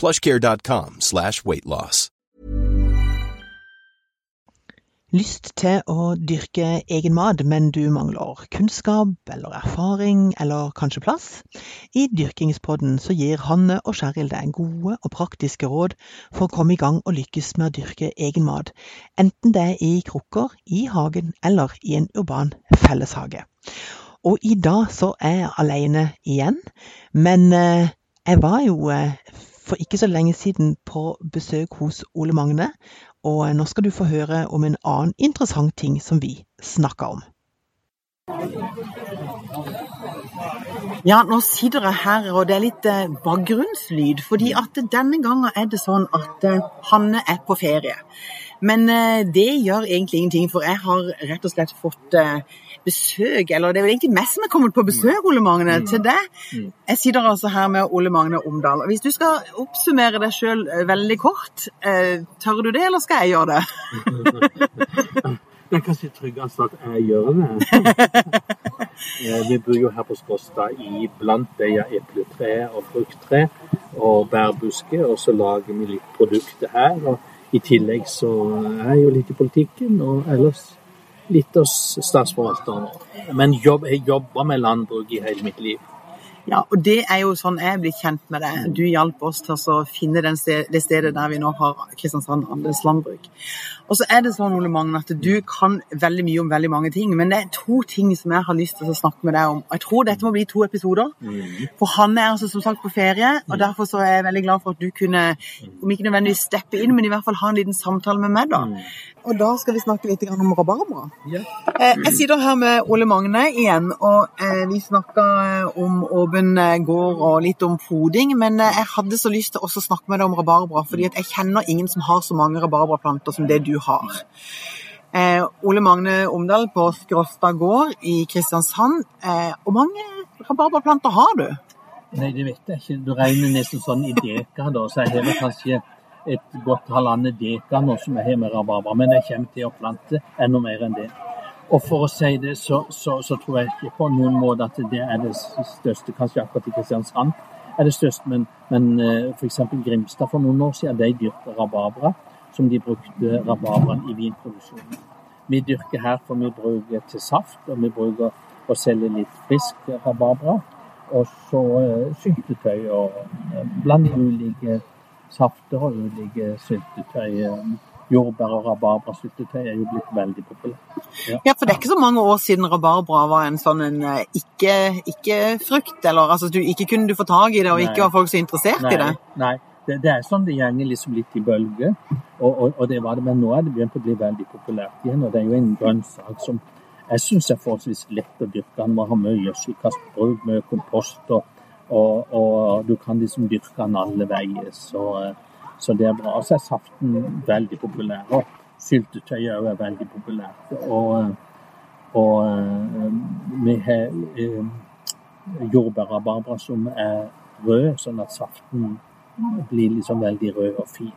plushcare.com slash weightloss. Lyst til å dyrke egen mat, men du mangler kunnskap eller erfaring, eller kanskje plass? I Dyrkingspodden så gir Hanne og Kjeril deg gode og praktiske råd for å komme i gang og lykkes med å dyrke egen mat, enten det er i krukker, i hagen eller i en urban felleshage. Og i dag så er jeg alene igjen, men eh, jeg var jo eh, for ikke så lenge siden på besøk hos Ole Magne, og nå skal du få høre om en annen interessant ting som vi snakka om. Ja, nå sitter jeg her, og det er litt eh, bakgrunnslyd. fordi at denne gangen er det sånn at eh, Hanne er på ferie. Men eh, det gjør egentlig ingenting, for jeg har rett og slett fått eh, besøk. Eller det er vel egentlig meg som er kommet på besøk, Ole Magne, Mm. til deg. Jeg sitter altså her med Ole Magne Omdal. Hvis du skal oppsummere deg sjøl veldig kort, eh, tør du det, eller skal jeg gjøre det? Det er kanskje tryggest at jeg gjør det. Eh, Vi bor jo her på Skåstad i blant det epletre og frukttre og bærbusker, og så lager vi litt produkter her. og I tillegg så er jeg jo litt i politikken, og ellers litt hos statsforvalteren. Men jeg jobber med landbruk i hele mitt liv. Ja, og det er jo sånn jeg er blitt kjent med deg. Du hjalp oss til å finne den sted, det stedet der vi nå har Kristiansand Andels landbruk. Og så er det sånn, Ole Magne, at du kan veldig mye om veldig mange ting, men det er to ting som jeg har lyst til å snakke med deg om. Og jeg tror dette må bli to episoder. For han er altså som sagt på ferie, og derfor så er jeg veldig glad for at du kunne, om ikke nødvendigvis steppe inn, men i hvert fall ha en liten samtale med meg, da. Og da skal vi snakke litt om rabarbra. Ja. Eh, Jeg sitter her med Ole Magne igjen, og eh, vi snakka om åpen eh, gård og litt om foding. Men eh, jeg hadde så lyst til å snakke med deg om rabarbra, fordi jeg kjenner ingen som har så mange rabarbraplanter som det du har. Eh, Ole Magne Omdal på Skråstad gård i Kristiansand. Eh, hvor mange rabarbraplanter har du? Nei, det vet jeg ikke. Du regner nesten sånn i dekar, da. Så jeg har kanskje et godt halvannet dekar nå som jeg har med rabarbra. Men jeg kommer til å plante enda mer enn det. Og for å si det, så, så, så tror jeg ikke på noen måte at det er det største, kanskje akkurat i Kristiansand er det største, men, men eh, f.eks. Grimstad for noen år siden, de dyrket rabarbra som de brukte rabarbraen i vinproduksjonen. Vi dyrker her for vi bruker til saft, og vi bruker å selge litt frisk rabarbra. Og så eh, syltetøy og eh, blant ulike safter og ulike syltetøy. eh, Jordbær- og rabarbrasyltetøy er jo blitt veldig populært. Ja, for det er ikke så mange år siden rabarbra var en sånn en eh, ikke- ikke-frukt, eller altså du ikke kunne du få tak i det, og Nei. ikke var folk så interessert i det. Nei, det, det er sånn det gjenger liksom litt i bølger. Og, og, og det var det, men nå er det begynt å bli veldig populært igjen. Og det er jo en grønnsak som jeg syns er forholdsvis lett å dyrke. Den må ha mye gjødselkastbruk, mye kompost, og, og, og du kan liksom dyrke den alle veier. Så, så det er bra. Og så er saften veldig populær. Og syltetøy er veldig populært. Og, og eh, vi har eh, jordbærrabarbra som er rød, sånn at saften blir liksom veldig rød og fin.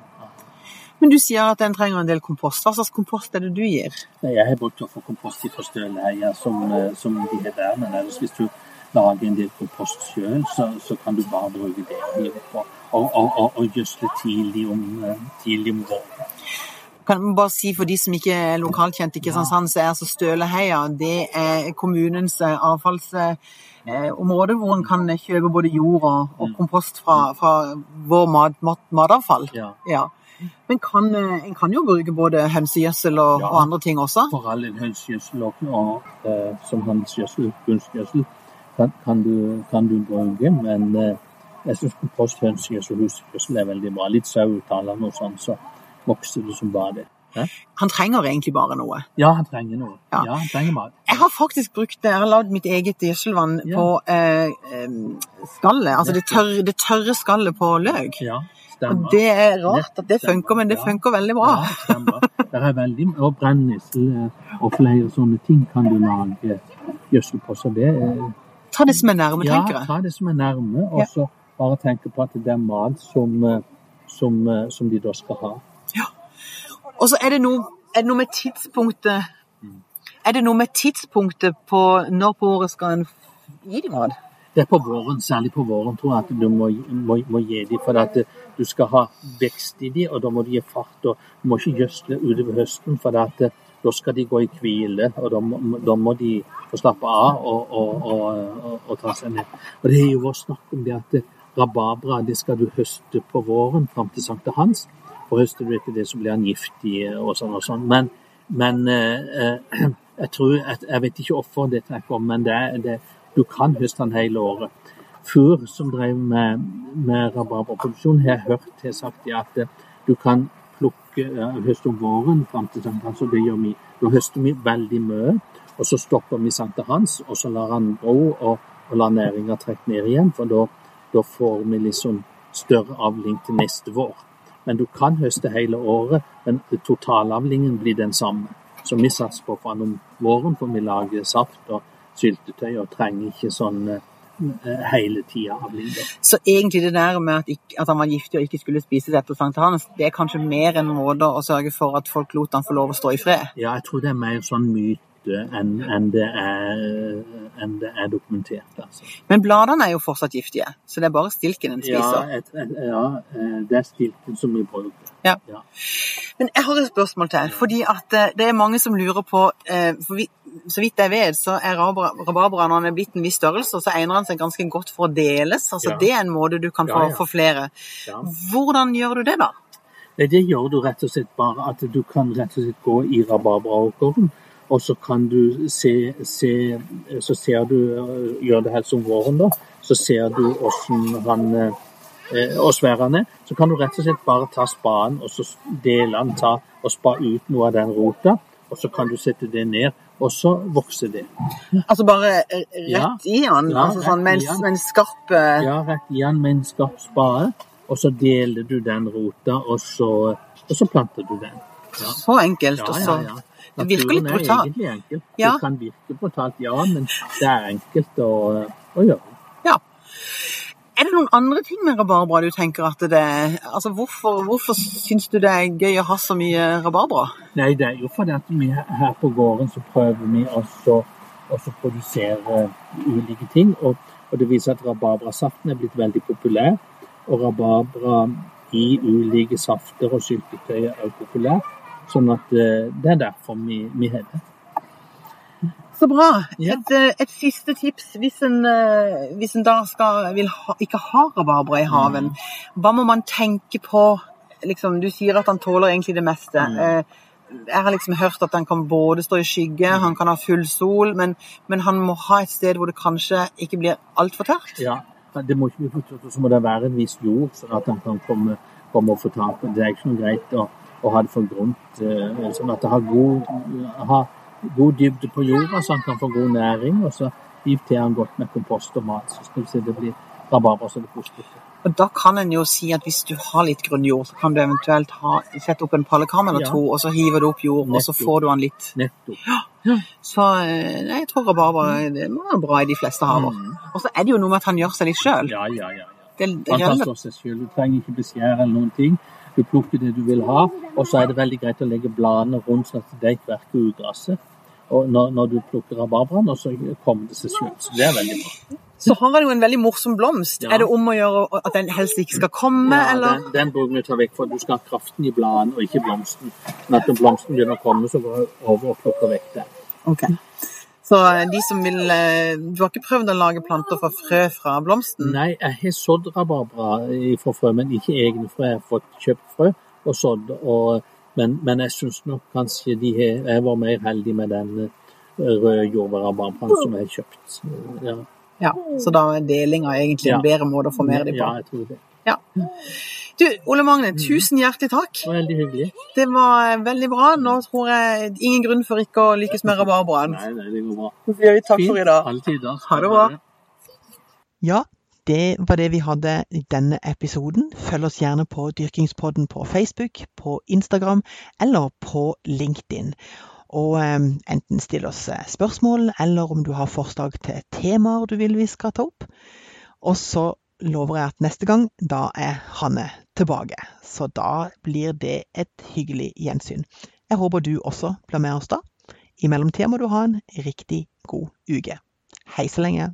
Men du sier at den trenger en del kompost. Hva slags kompost er det du gir? Jeg har brukt å få kompost fra støleheia som, eh, som de har der, men ellers hvis du lager en del kompost sjøl, så, så kan du bare bruke det og hive på. Og, og, og, og gjødsle tidlig om, eh, tidlig om våren. Kan jeg bare si For de som ikke er lokalkjent i Kristiansand, så er altså Støleheia det er kommunens eh, avfallsområde hvor en kan kjøpe både jord og, og kompost fra, fra vår mat, mat, matavfall. Ja. Ja. Men kan, eh, en kan jo bruke både hønsegjødsel og, Ja. og andre ting også? For all del hønsegjødsel og, og og som handelsgjødsel, kunstgjødsel, kan, kan, du, kan du bruke. Men eh, jeg syns kompost, hønsegjødsel og husgjødsel er veldig bra. Litt sau ut av og sånn, så vokser det som bare det. Hæ? Han trenger egentlig bare noe. Ja, han trenger noe. Ja. Ja, han trenger mat. Jeg har faktisk brukt det, jeg har lagd mitt eget gjødselvann Ja. på eh, skallet. Altså det tørre, det tørre skallet på løk. Ja, Og det er rart at det funker, men det Ja. funker veldig bra. Ja, stemmer. Det er veldig Og brennesel eh, og flere sånne ting kan du lage gjødsel på. Så det er Ta det som er nærme, Ja, tenker jeg. Ja, ta det som er nærme, og så bare tenke på at det er mat som, eh, som, eh, som de da skal ha. Ja. Og så er det noe, er det noe med tidspunktet Er det noe med tidspunktet på når på året skal en gi dem mat? Det er på våren, særlig på våren, tror jeg at du må, må, må gi dem. For at eh, du skal ha vekst i dem, og da må de gi fart. og Du må ikke gjødsle utover høsten, for at da skal de gå i hvile. Og da må, da må de få slappe av og, og, og, og, ta seg ned. Og det er jo vært snakk om det at rabarbra det skal du høste på våren fram til sankthans. Og høster du etter det, så blir han giftig og sånn og sånn. Men, men eh, eh, jeg tror jeg, jeg vet ikke hvorfor det trekker om, men det, det, du kan høste den hele året. Før som drev med, med rabarbraproduksjon, har jeg hørt har sagt at du kan plukke eh, høste om våren fram til sankthans, og det gjør vi. Da høster vi veldig mye, og så stopper vi sankthans, og så lar han gro og, og lar næringa trekke ned igjen, for da, da får vi liksom større avling til neste vår. Men du kan høste hele året, men totalavlingen blir den samme. Så vi satser på for om våren, for vi lager saft og syltetøy og trenger ikke sånn eh, hele tida av livet. Så egentlig det der med at, ikke, at han var giftig og ikke skulle spises etter sankthans, det er kanskje mer en måte å sørge for at folk lot han få lov å stå i fred? Ja, jeg tror det er mer sånn myte enn enn det, er- enn det er dokumentert. altså. Men bladene er jo fortsatt giftige, så det er bare stilken en Ja, spiser. et, et, ja, eh, det er stilken som vi bruker. Ja. Ja. Men jeg har et spørsmål til. fordi at eh, Det er mange som lurer på eh, for vi, Så vidt jeg vet, så er rabarbra- rabarbraen blitt en viss størrelse, så egner han seg ganske godt for å deles. altså Ja. Det er en måte du kan få, Ja, ja. for flere. Hvordan gjør du det, da? Det gjør du rett og slett bare at du kan rett og slett gå i rabarbraåkeren, og så kan du se, se Så ser du øh, Gjør det helt som våren, da. Så ser du åssen han og svær han er. Så kan du rett og slett bare ta spaden og så dele den, ta og spa ut noe av den rota. Og så kan du sette det ned, og så vokser det. Altså bare eh, rett i den? Ja, altså sånn med en, skarp eh, Ja, rett i den med en skarp spade, og så deler du den rota, og så, og så planter du den. Ja. Så enkelt. Og så ja. Det virker litt Naturen er brutalt. egentlig enkel. Ja. Det kan virke brutalt, ja, men det er enkelt å, å gjøre. Ja. Er det noen andre ting med rabarbra du tenker at det er Altså, hvorfor, hvorfor syns du det er gøy å ha så mye rabarbra? Nei, det er jo fordi at vi her på gården så prøver vi også å produsere ulike ting. Og, og det viser at rabarbrasaften er blitt veldig populær. Og rabarbra i ulike safter og syltetøy er også populær. Sånn at eh, det er derfor vi, vi har det. Så bra. Et, eh, et siste tips hvis en, eh, hvis en da skal, ha, ikke ha rabarbra i haven. Hva må man tenke på? Liksom, du sier at han tåler egentlig det meste. Eh, Jeg har liksom hørt at han kan både stå i skygge, han kan ha full sol, men, men han må ha et sted hvor det kanskje ikke blir altfor tørt. Ja, det må ikke bli for tørt, og så må det være en viss jord, sånn at han kan komme, komme og få tak på det. Er ikke noe greit å, å ha det for grunt, sånn at det har god, har god dybde på jorda, så han kan få god næring. Og så giv til han godt med kompost og mat, så skal vi se det blir rabarbra så det koster. Og da kan en jo si at hvis du har litt grunn jord, så kan du eventuelt ha, sette opp en pallekam eller Ja. to, og så hiver du opp jord, og så får du den litt. Nettopp. Så eh, jeg tror rabarbra det må være bra i de fleste haver. Og så er det jo noe med at han gjør seg litt sjøl. Ja, ja, ja. ja. Det, det Han gjelder. seg selv. Du trenger ikke beskjære eller noen ting. Du plukker det du vil ha, og så er det veldig greit å legge bladene rundt sånn at de ikke verker ut gresset. Og når, når du plukker rabarbraen, og så kommer det seg slutt. Så det er veldig bra. Så har han jo en veldig morsom blomst. Ja. Er det om å gjøre at den helst ikke skal komme, Ja, eller? den, den bruker vi ta vekk, for du skal ha kraften i bladene og ikke blomsten. Men at når blomsten begynner å komme, så går du over og plukker vekk det. Ok. Så eh, de som vil eh, Du har ikke prøvd å lage planter fra frø fra blomsten? Nei, jeg har sådd rabarbra fra frø, men ikke egne frø. Jeg har fått kjøpt frø og sådd. Og, men, men jeg syns nok kanskje de har Jeg var mer heldig med den eh, røde jordbærrabarbraen som jeg har kjøpt. Ja, Ja. Så da er delinga egentlig en Ja. bedre måte å formere de på? ja jeg tror det. Ja. Du, Ole Magne, tusen hjertelig takk. Veldig hyggelig. Det var eh, veldig bra. Nå tror jeg ingen grunn for ikke å lykkes med rabarbraen. Nei, nei, det går bra. Så sier vi takk for i dag. Alltid, da. Ha det bra. Ja, det var det vi hadde i denne episoden. Følg oss gjerne på Dyrkingspodden på Facebook, på Instagram eller på LinkedIn. Og eh, enten still oss eh, spørsmål, eller om du har forslag til temaer du vil vi skal ta opp. Og så lover jeg at neste gang, da er Hanne tilbake. Så da blir det et hyggelig gjensyn. Jeg håper du også blir med oss da. I mellomtida må du ha en riktig god uke. Hei så lenge.